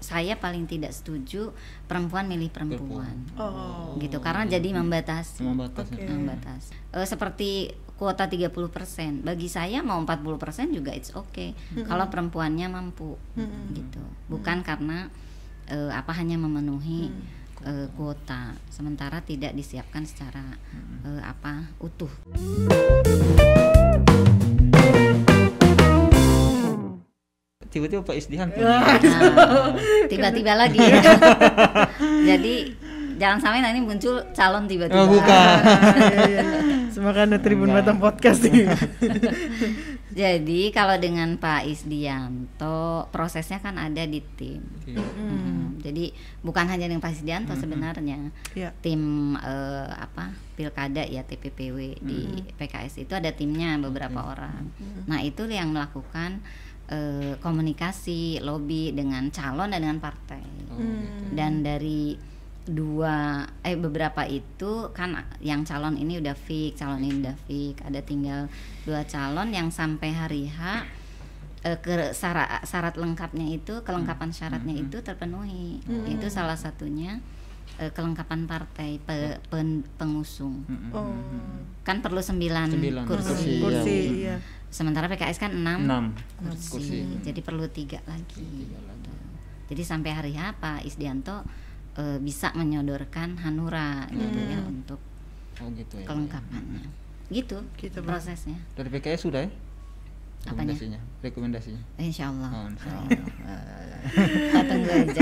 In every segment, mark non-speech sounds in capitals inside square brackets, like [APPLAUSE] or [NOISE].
saya paling tidak setuju perempuan milih perempuan. Oh. Gitu karena jadi membatasi. membatasi Oke. Membatasi. Eh, seperti kuota 30%. Bagi saya mau 40% juga it's okay. Kalau perempuannya mampu Mm-mm. gitu. Bukan karena eh, apa hanya memenuhi Mm. eh, kuota sementara tidak disiapkan secara eh, apa utuh. Tiba-tiba Pak Isdihan [LAUGHS] Nah, tiba-tiba lagi. [LAUGHS] Jadi jangan sampai nanti muncul calon tiba-tiba. Oh, bukan. Iya, [LAUGHS] iya. Semoga ada Tribun. Batam Podcast nih. Jadi kalau dengan Pak Isdianto prosesnya kan ada di tim. Iya. Mm, Jadi bukan hanya dengan Pak Isdianto sebenarnya. Iya. Tim eh, apa pilkada ya TPPW di PKS itu ada timnya beberapa orang. Nah itu yang melakukan eh, komunikasi lobby dengan calon dan dengan partai. Oh, gitu. Dan dari dua eh beberapa itu kan yang calon ini udah fix, calon ini udah fix. Ada tinggal dua calon yang sampai hari H eh, ke syarat, syarat lengkapnya itu kelengkapan syaratnya itu terpenuhi. Itu salah satunya eh, kelengkapan partai pe- pen- pengusung. Mm-mm. Oh. Kan perlu sembilan, Sembilan kursi. kursi, Kursi, iya. iya. Sementara PKS kan enam enam kursi. kursi. Jadi perlu tiga lagi. Tiga lagi. Jadi sampai hari H Pak Isdianto eh, bisa menyodorkan Hanura gitu ya untuk oh gitu ya kelengkapannya. Gitu, Gitu, Bang. prosesnya. dari PKS sudah ya Apanya? rekomendasinya rekomendasinya Insya Allah. oh, insya Allah. Kita tunggu aja.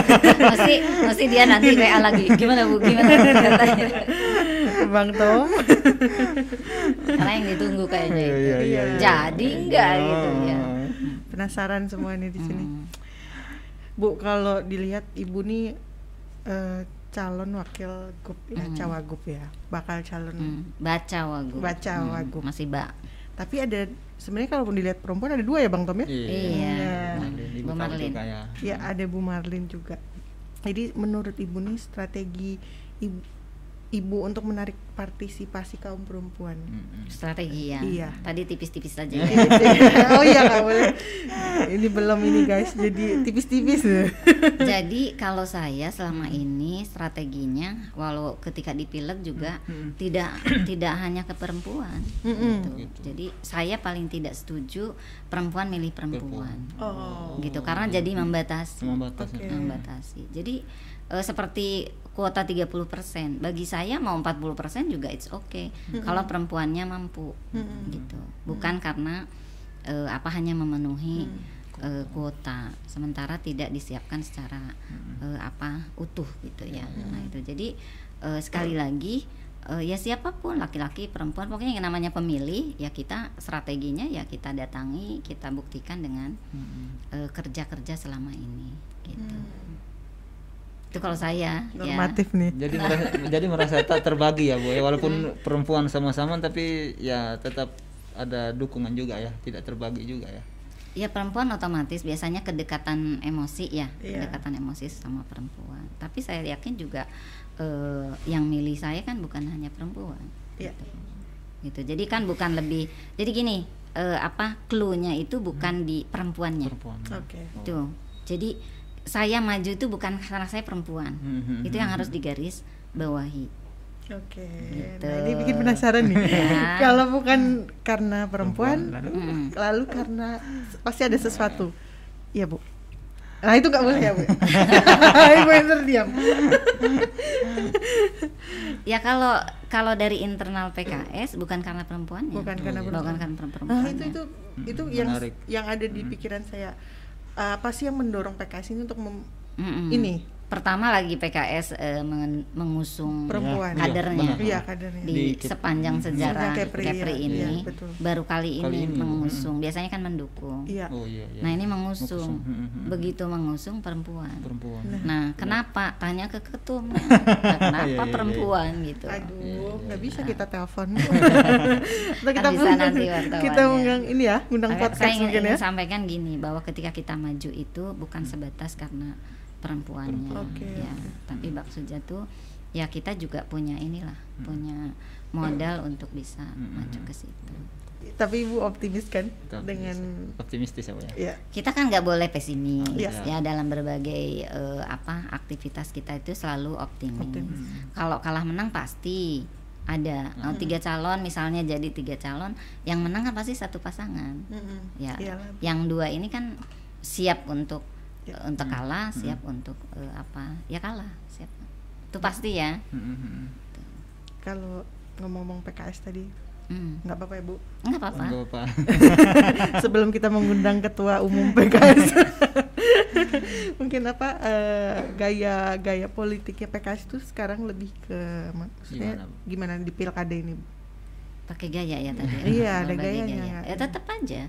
[LAUGHS] mesti mesti dia nanti WA lagi. Gimana Bu? Gimana? Katanya. Bang Tom. Karena yang ditunggu kayaknya itu. Iya, iya, iya. Jadi enggak gitu ya. Oh. Penasaran semua ini di sini. Hmm. Bu, kalau dilihat Ibu nih eh, calon wakil gup ya, Hmm. cawagup ya, bakal calon. Hmm, Baca wagu. Baca Hmm, wagu. Masih Mbak. Tapi ada sebenarnya kalaupun dilihat perempuan ada dua ya Bang Tom ya? Iya. Marlin, Ibu Bu Marlin. juga ya Ya ada Bu Marlin juga. Jadi menurut Ibu nih strategi Ibu, Ibu untuk menarik partisipasi kaum perempuan. Strategi ya. Iya. Tadi tipis-tipis saja. oh iya nggak boleh. Ini belum ini guys, jadi tipis-tipis. Jadi kalau saya selama ini strateginya walau ketika di pileg juga Hmm. tidak tidak hanya ke perempuan. Mm-mm. gitu. Gitu. Jadi saya paling tidak setuju perempuan milih perempuan. Oh. Gitu karena jadi membatasi. membatasi Oke. Membatasi. Jadi eh, seperti kuota 30%, bagi saya mau 40% juga it's okay. Kalau perempuannya mampu Mm-mm. gitu. Bukan karena eh, apa hanya memenuhi eh, kuota sementara tidak disiapkan secara eh, apa utuh gitu ya. Nah, itu. Jadi eh, sekali lagi eh, ya siapa pun laki-laki perempuan pokoknya yang namanya pemilih ya kita strateginya ya kita datangi, kita buktikan dengan Mm-mm. eh, kerja-kerja selama ini. Itu kalau saya ya. Normatif nih. jadi merasa, jadi merasa tak terbagi ya bu ya walaupun perempuan sama-sama tapi ya tetap ada dukungan juga ya tidak terbagi juga ya Ya perempuan otomatis biasanya kedekatan emosi ya, Iya. kedekatan emosi sama perempuan. Tapi saya yakin juga eh, yang milih saya kan bukan hanya perempuan. Iya. Gitu. Gitu. Jadi kan bukan lebih. Jadi gini, eh, apa clue-nya itu bukan di perempuannya. perempuan Oke. Tuh. Jadi saya maju itu bukan karena saya perempuan. Mhm. Itu yang harus digaris bawahi. Oke. Gitu. Nah, ini bikin penasaran nih. [LAUGHS] Ya. Kalau bukan karena perempuan, lalu Mm. lalu karena pasti ada sesuatu. Iya, Bu. Nah, itu nggak boleh ya, Bu. [LAUGHS] Ibu yang terdiam. [LAUGHS] Ya kalau kalau dari internal PKS bukan karena perempuannya. Bukan karena Bukan perempuan. karena perempuan. Nah, itu itu itu yang menarik. yang ada di pikiran saya. Apa sih yang mendorong PKS ini untuk mem- Mm-mm. ini Pertama lagi PKS eh, mengusung perempuan? Iya, kadernya. Iya, kadernya. di, sepanjang sejarah Kepri, Kepri, iya, ini iya, betul. baru kali Kali ini, ini, mengusung. Biasanya kan mendukung. Iya. oh iya, iya. Nah ini Mengusung. mengusung. Mhm. Begitu mengusung perempuan. perempuan Nah kenapa? Tanya ke ketumnya. [LAUGHS] Nah, kenapa Iya, iya, iya. perempuan gitu? Aduh, nggak bisa iya. kita telepon. Ntar kita Kan bisa undang- nanti wartawannya. kita undang ini ya, undang podcast saya ingin, mungkin ingin ya. sampaikan gini bahwa ketika kita maju itu bukan sebatas karena perempuannya, Perempuan. Oke, ya. Tapi Bak Suja tuh ya kita juga punya inilah, punya modal untuk bisa Hmm. maju ke situ. Tapi ibu optimis kan Optimis. dengan optimistis ya bu ya ya kita kan nggak boleh pesimis Iya. ya dalam berbagai eh, apa aktivitas kita itu selalu optimis. Optimis. Kalau kalah menang pasti ada Nah, tiga calon misalnya jadi tiga calon yang menang kan pasti satu pasangan. Mm-mm. Ya, Iyalah. yang dua ini kan siap untuk Ya. Untuk kalah, siap untuk eh, apa? Ya kalah, siap. Itu pasti ya. Hmm, hmm, hmm. kalau ngomong-ngomong PKS tadi Hmm. nggak apa-apa ya bu Nggak apa-apa. [LAUGHS] Sebelum kita mengundang ketua umum PKS [LAUGHS] mungkin apa eh, gaya gaya politiknya PKS itu sekarang lebih ke maksudnya Gimana, Bu? gimana, di pilkada ini Bu? Pakai gaya ya tadi. ya? Iya, ada gayanya. gaya. Ya tetap aja.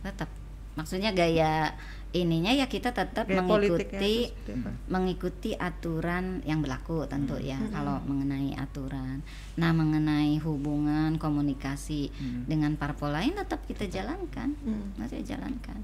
Tetap. Maksudnya gaya ininya ya kita tetap gaya politiknya mengikuti mengikuti aturan yang berlaku tentu ya Hmm. kalau mengenai aturan. Nah, mengenai hubungan komunikasi Hmm. dengan parpol lain tetap kita jalankan. Hmm. Masih jalankan.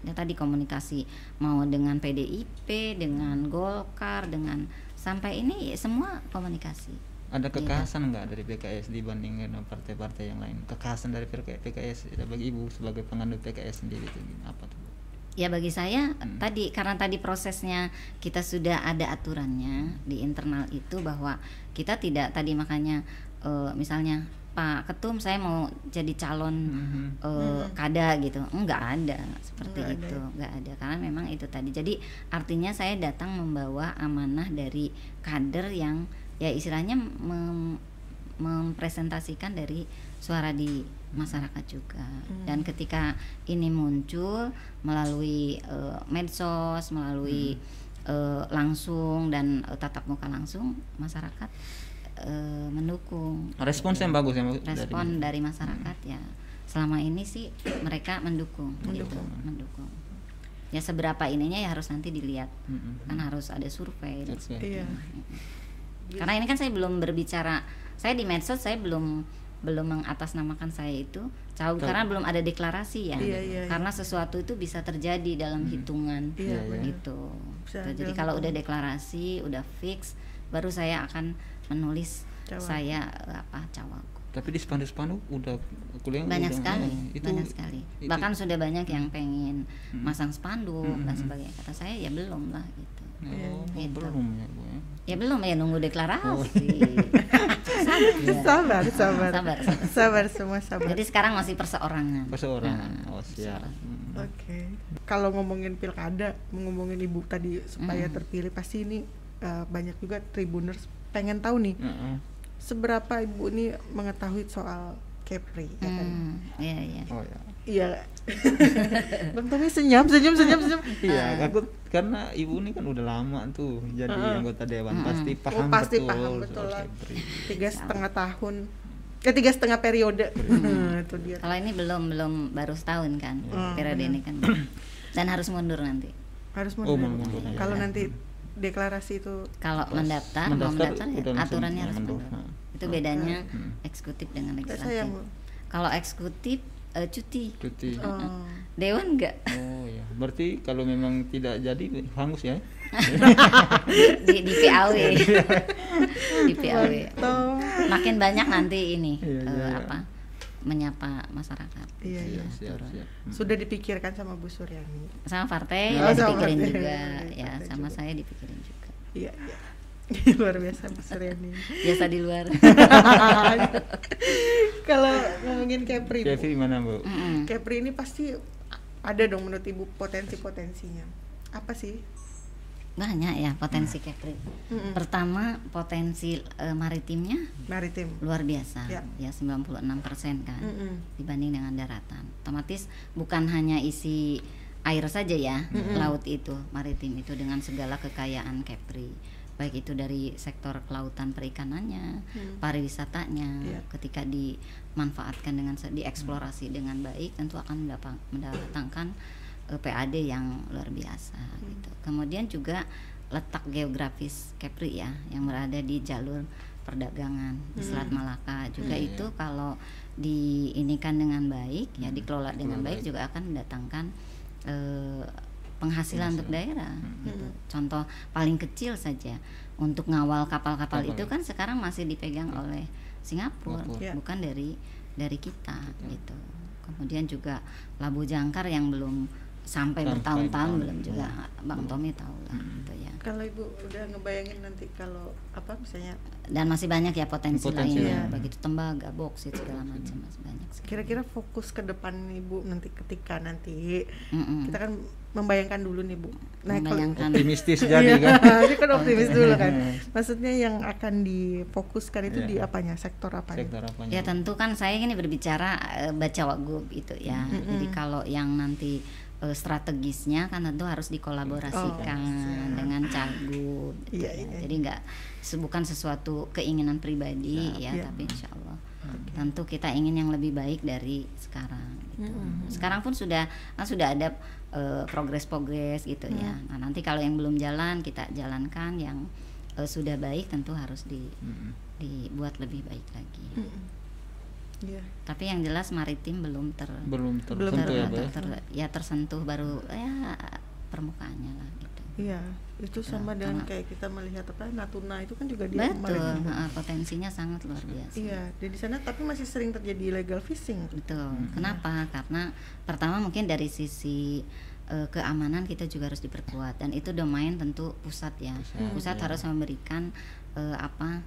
Ya tadi komunikasi mau dengan PDIP, dengan Golkar, dengan sampai ini semua komunikasi. ada Iya. kekhasan nggak dari PKS dibandingkan dengan partai-partai yang lain kekhasan dari PK- PKS ya, bagi ibu sebagai penganut PKS sendiri itu gimana? apa tuh? Ya bagi saya Hmm. tadi karena tadi prosesnya kita sudah ada aturannya di internal itu bahwa kita tidak tadi makanya eh, misalnya Pak Ketum saya mau jadi calon Mhm. eh, kada gitu enggak ada seperti Nggak ada itu ya? enggak ada karena memang itu tadi jadi artinya saya datang membawa amanah dari kader yang ya istilahnya mem- mempresentasikan dari suara di masyarakat juga. Hmm. dan ketika ini muncul melalui eh, medsos melalui eh, langsung dan eh, tatap muka langsung masyarakat eh, mendukung. Respons yang bagus ya respon dari, dari, masyarakat ya. Selama ini sih mereka mendukung gitu. Mendukung. mendukung. Ya seberapa ininya ya harus nanti dilihat. Mhm. kan harus ada Survei. iya. Karena ini kan saya belum berbicara saya di medsos saya belum belum mengatasnamakan saya itu Tahu. karena belum ada deklarasi ya. Iya, iya, iya. karena sesuatu itu bisa terjadi dalam hitungan. Iya, benar. gitu. Bisa Tuh, jadi kalau udah deklarasi udah fix baru saya akan menulis Cawagup. saya eh, apa cawagup tapi di spanduk-spanduk udah kuliah banyak udah- sekali eh, itu- banyak sekali. itu- bahkan sudah banyak yang pengen Hmm. masang spanduk Hmm, dan hmm, sebagainya. Kata saya ya belum lah gitu. Oh, Gitu. belum ya bu ya. Ya belum ya nunggu deklarasi [LAUGHS] sabar sabar sabar, sabar. sabar semua sabar jadi sekarang masih perseorangan perseorangan Nah, oh siap Hmm. Oke. Kalau ngomongin pilkada, ngomongin ibu tadi supaya Mm. terpilih pasti ini uh, banyak juga tribuners pengen tahu nih Heeh. seberapa ibu ini mengetahui soal Kepri. ya kan? hmm, iya iya oh ya Iya. [LAUGHS] Bang Tommy senyum, senyum, senyum, senyum. [LAUGHS] Iya, aku karena ibu ini kan udah lama tuh jadi Heeh. anggota dewan, Mm-mm. pasti Oh, paham pasti betul. paham betul lah. Tiga setengah tahun. Eh tiga setengah periode. [LAUGHS] Itu dia. kalau ini belum belum baru setahun kan Hmm, periode ini kan dan harus mundur nanti Harus Oh, mundur. mau mundur, ya. Kalau nanti deklarasi itu kalau Pas mendaftar, mau mendaftar mendaftar ya aturannya harus mundur. Nah. itu bedanya Hmm. eksekutif dengan legislatif kalau eksekutif eh, cuti cuti. Oh. dewan enggak Oh ya, berarti kalau memang tidak jadi hangus ya? [LAUGHS] di, di PAW di PAW makin banyak nanti ini Iya, eh, iya. apa menyapa masyarakat Iya, iya. siap, siap. Hmm. Sudah dipikirkan sama Bu Suryani. sama partai Oh, ya sama dipikirin partai. juga Partai ya sama juga. saya dipikirin juga Iya, iya. [LAUGHS] Luar biasa Bu Suryani. biasa di luar [LAUGHS] Kalau ngomongin Kepri, Bu. Kevin mana bu? Mm-mm. Kepri ini pasti ada dong menurut Ibu potensi-potensinya. Apa sih? banyak ya potensi Kepri Mm-mm. pertama potensi eh, maritimnya Maritim. luar biasa Ya. ya 96% kan Mm-mm. dibanding dengan daratan otomatis bukan hanya isi air saja ya Mm-mm. laut itu maritim itu dengan segala kekayaan Kepri baik itu dari sektor kelautan perikanannya Hmm. pariwisatanya Iya. ketika dimanfaatkan dengan dieksplorasi dengan baik tentu akan mendatangkan eh, PAD yang luar biasa Hmm. gitu. Kemudian juga letak geografis Kepri ya yang berada di jalur perdagangan di Selat Hmm. Malaka juga Iya, itu kalau diinikan dengan baik ya Hmm, dikelola dengan baik baik. juga akan mendatangkan eh, penghasilan untuk Penghasilan. daerah Hmm. gitu. Contoh paling kecil saja untuk ngawal kapal-kapal Kapal itu ya. kan sekarang masih dipegang oleh Singapura, Singapura. Ya. bukan dari dari kita gitu kemudian juga labu jangkar yang belum sampai bertahun-tahun bertahun. belum juga bang Tommy tahu lah gitu ya Kalau ibu udah ngebayangin nanti kalau apa misalnya dan masih banyak ya potensi, Potensi lainnya lain. begitu tembaga boksit segala macam masih banyak sekali. kira-kira fokus ke depan ibu nanti ketika nanti Mm-mm. kita kan membayangkan dulu nih bu. Nah, kalau- Membayangkan. optimistis jadi Iya, kan [LAUGHS] ini kan optimis dulu kan. [LAUGHS] Maksudnya yang akan difokuskan itu Iya. di apanya? Sektor apanya? sektor apanya Ya tentu kan saya ini berbicara eh, baca wagub itu ya. Jadi kalau yang nanti eh, strategisnya kan tentu harus dikolaborasikan Oh, dengan cagup. gitu Iya, ya. iya. Jadi nggak bukan sesuatu keinginan pribadi ya, iya. tapi insya Allah tentu kita ingin yang lebih baik dari sekarang. Gitu. Sekarang pun sudah kan sudah ada eh, progres-progres gitu ya. Nah nanti kalau yang belum jalan kita jalankan yang eh, sudah baik tentu harus di Mm-mm. dibuat lebih baik lagi. Mm-mm. Iya. Tapi yang jelas maritim belum ter belum Belum tersentuh ya ter- ya? ter- ya tersentuh baru ya permukaannya lah gitu. Iya, itu Gitu, sama dengan karena- kayak kita melihat apa Natuna itu kan juga dia Betul, heeh, potensinya sangat luar biasa. Iya, dan di sana tapi masih sering terjadi illegal fishing. Betul. Hmm. Kenapa? Karena pertama mungkin dari sisi eh, keamanan kita juga harus diperkuat dan itu domain tentu pusat ya. Pusat, Pusat, ya. harus memberikan eh, apa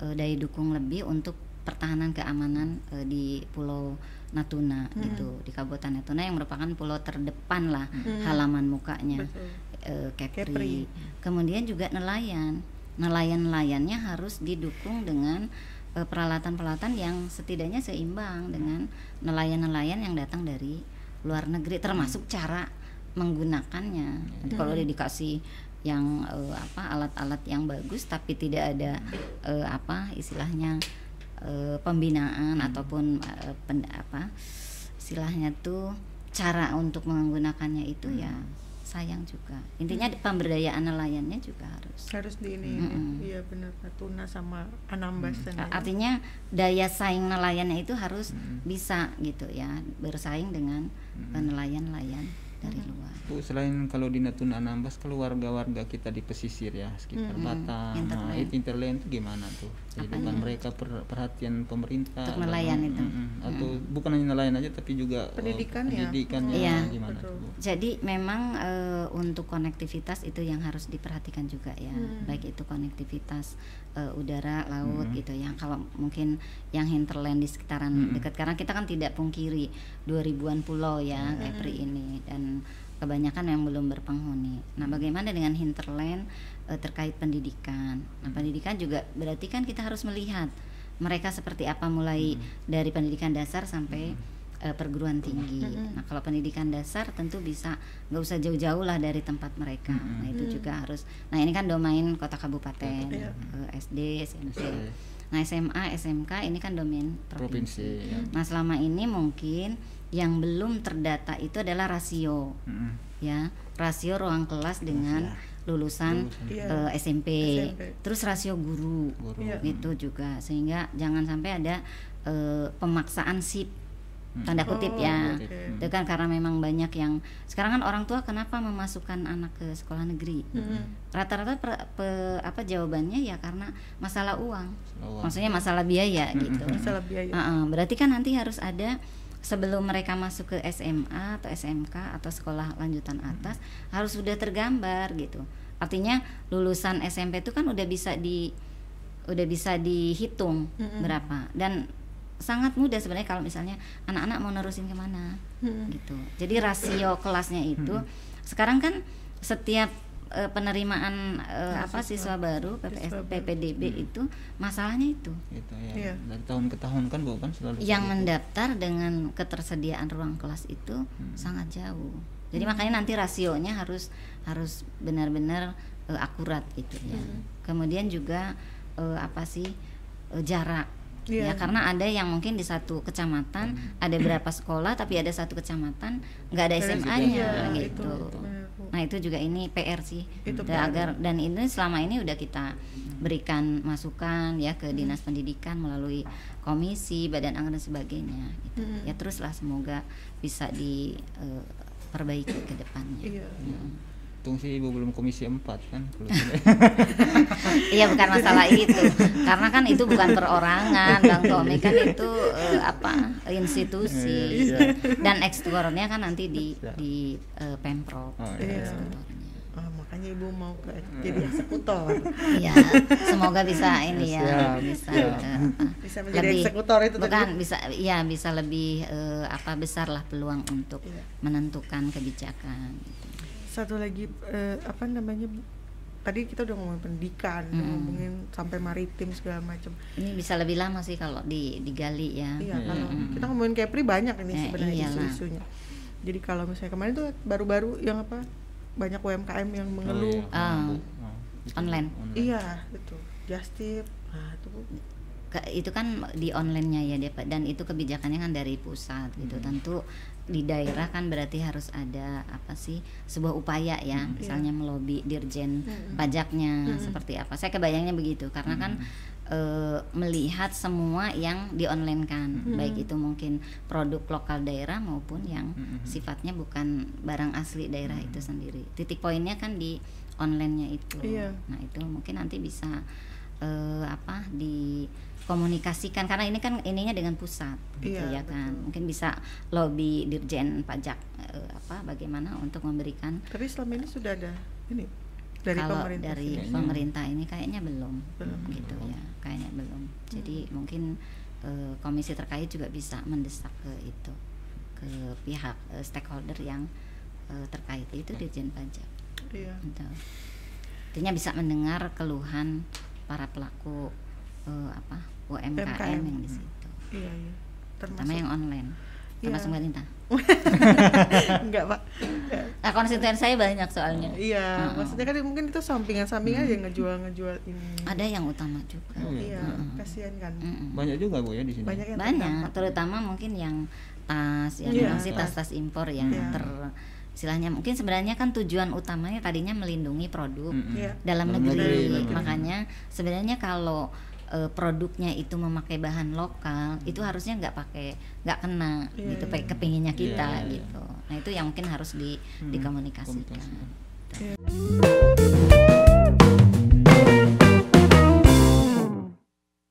eh, daya dukung lebih untuk pertahanan keamanan eh, di Pulau Natuna gitu di Kabupaten Natuna yang merupakan pulau terdepan lah halaman mukanya eh, Kepri. Kepri. Kemudian juga nelayan. Nelayan-nelayannya harus didukung dengan eh, peralatan-peralatan yang setidaknya seimbang dengan nelayan-nelayan yang datang dari luar negeri termasuk cara menggunakannya. Nanti kalau udah dikasih yang eh, apa alat-alat yang bagus tapi tidak ada eh, apa istilahnya eh, pembinaan ataupun eh, pen- apa istilahnya tuh cara untuk menggunakannya itu ya sayang juga. Intinya di pemberdayaan nelayannya juga harus. Harus di ini, Mm-mm. iya benar Natuna sama Anambas dan lain. Artinya daya saing nelayannya itu harus bisa gitu ya bersaing dengan nelayan-nelayan dari luar. Bu, selain kalau di Natuna Anambas kalau warga-warga kita di pesisir ya sekitar Mm-mm, Batam, hinterland. nah, itu hinterland itu gimana tuh? Kehidupan mereka per- perhatian pemerintah Untuk nelayan itu. Mm-mm. atau bukan hanya nelayan aja tapi juga eh, Pendidikan ya? pendidikannya Iya. gimana Betul. tuh? Bu? Jadi memang eh, untuk konektivitas itu yang harus diperhatikan juga ya, baik itu konektivitas eh, udara, laut gitu ya. Kalau mungkin yang hinterland di sekitaran dekat karena kita kan tidak pungkiri 2000-an pulau ya Kepri ini dan kebanyakan yang belum berpenghuni. Nah, bagaimana dengan hinterland eh, terkait pendidikan? Nah, pendidikan juga berarti kan kita harus melihat mereka seperti apa mulai dari pendidikan dasar sampai eh, perguruan tinggi. Nah, kalau pendidikan dasar tentu bisa nggak usah jauh-jauh lah dari tempat mereka. Nah, itu juga harus. Nah, ini kan domain kota kabupaten, Iya. eh, SD, SMP. Nah, SMA, SMK ini kan domain Provinsi. ya. Nah, selama ini mungkin yang belum terdata itu adalah rasio Mm-mm. ya, rasio ruang kelas dengan lulusan Iya. eh, SMP. SMP. Terus rasio guru. Guru. Iya. Itu juga sehingga jangan sampai ada eh, pemaksaan sip tanda kutip Oh, ya. oke. Itu kan karena memang banyak yang sekarang kan orang tua kenapa memasukkan anak ke sekolah negeri? Rata-rata per- pe- apa jawabannya ya karena masalah uang. Uang. Maksudnya masalah biaya gitu. Masalah biaya. Heeh, berarti kan nanti harus ada sebelum mereka masuk ke SMA atau SMK atau sekolah lanjutan atas harus sudah tergambar gitu. Artinya lulusan SMP itu kan udah bisa di udah bisa dihitung berapa dan sangat mudah sebenarnya kalau misalnya anak-anak mau nerusin ke mana gitu. Jadi rasio kelasnya itu sekarang kan setiap eh, penerimaan eh, apa siswa baru PPS, Siswa baru. PPDB itu masalahnya itu Gitu ya. Iya. Dari tahun ke tahun kan Bu kan selalu yang begitu. mendaftar dengan ketersediaan ruang kelas itu sangat jauh. Jadi makanya nanti rasionya harus harus benar-benar eh, akurat gitu ya. Kemudian juga eh, apa sih eh, jarak Iya. ya karena ada yang mungkin di satu kecamatan ada berapa sekolah tapi ada satu kecamatan nggak ada SMA-nya iya, gitu. itu, Bu. Nah itu juga ini PR sih. Itu Dan PR. agar dan ini selama ini udah kita berikan masukan ya ke dinas pendidikan melalui komisi, badan anggaran dan sebagainya. Gitu. Ya teruslah semoga bisa diperbaiki ke depannya. Iya. Mm. Untung sih ibu belum komisi 4 kan. [LAUGHS] Iya bukan masalah itu, karena kan itu bukan perorangan, Bang Tommy kan itu eh, apa institusi Iya. dan eksekutornya kan nanti di Iya. di eh, pemprov. Oh, iya. Oh, makanya ibu mau ke jadi eksekutor Iya, semoga bisa ini ya, Siap, bisa siap. eh, bisa menjadi eksekutor itu tadi. bukan bisa, iya bisa lebih eh, apa besar lah peluang untuk Iya. menentukan kebijakan. gitu. Satu lagi eh, apa namanya tadi kita udah ngomongin pendidikan udah Mm. ngomongin sampai maritim segala macam Ini bisa lebih lama sih kalau di digali ya. iya Iya. kalau Mm-mm. kita ngomongin Kepri banyak ini Eh, sebenarnya isu-isunya jadi kalau misalnya kemarin tuh baru-baru yang apa banyak UMKM yang mengeluh Oh, iya. Ah. Oh, itu Online. iya itu just tip nah itu. Ke- itu kan di online-nya ya Pak. dan itu kebijakannya kan dari pusat gitu Hmm. tentu di daerah kan berarti harus ada apa sih sebuah upaya ya Hmm. misalnya melobi dirjen Hmm. pajaknya Hmm. seperti apa saya kebayangnya begitu karena kan eh, melihat semua yang di online kan Hmm. baik itu mungkin produk lokal daerah maupun yang Hmm. sifatnya bukan barang asli daerah itu sendiri titik poinnya kan di online-nya itu Iya. nah itu mungkin nanti bisa eh, apa dikomunikasikan karena ini kan ininya dengan pusat gitu Iya, ya kan mungkin bisa lobby dirjen pajak eh, apa bagaimana untuk memberikan tapi selama ini sudah ada ini dari kalau pemerintah dari sendiri. Pemerintah ini kayaknya belum Belum. gitu ya kayaknya belum jadi Hmm. mungkin eh, komisi terkait juga bisa mendesak ke itu ke pihak eh, stakeholder yang eh, terkait itu dirjen pajak iya Gitu. Artinya bisa mendengar keluhan para pelaku eh, apa UMKM, UMKM. yang di situ, iya iya terutama yang online, Iya. termasuk pemerintah. [LAUGHS] enggak pak Nah, konstituen saya banyak soalnya. iya Mm-mm. maksudnya kan mungkin itu sampingan-sampingan aja ngejual ngejual ini Ada yang utama juga. Oh, iya Mm-mm. kasihan kan Mm-mm. banyak juga bu ya di sini banyak yang Banyak, terdampak. terutama mungkin yang tas, yang Iya, masih tas. tas-tas impor yang Iya. ter istilahnya mungkin sebenarnya kan tujuan utamanya tadinya melindungi produk Mm-mm. Iya. dalam Dalam negeri, negeri, dalam negeri. makanya sebenarnya kalau e, produknya itu memakai bahan lokal itu harusnya nggak pakai nggak kena Iya, gitu iya. pakai kepinginnya kita Iya, iya, iya. gitu nah itu yang mungkin harus di Hmm, dikomunikasikan komunikasikan. Iya.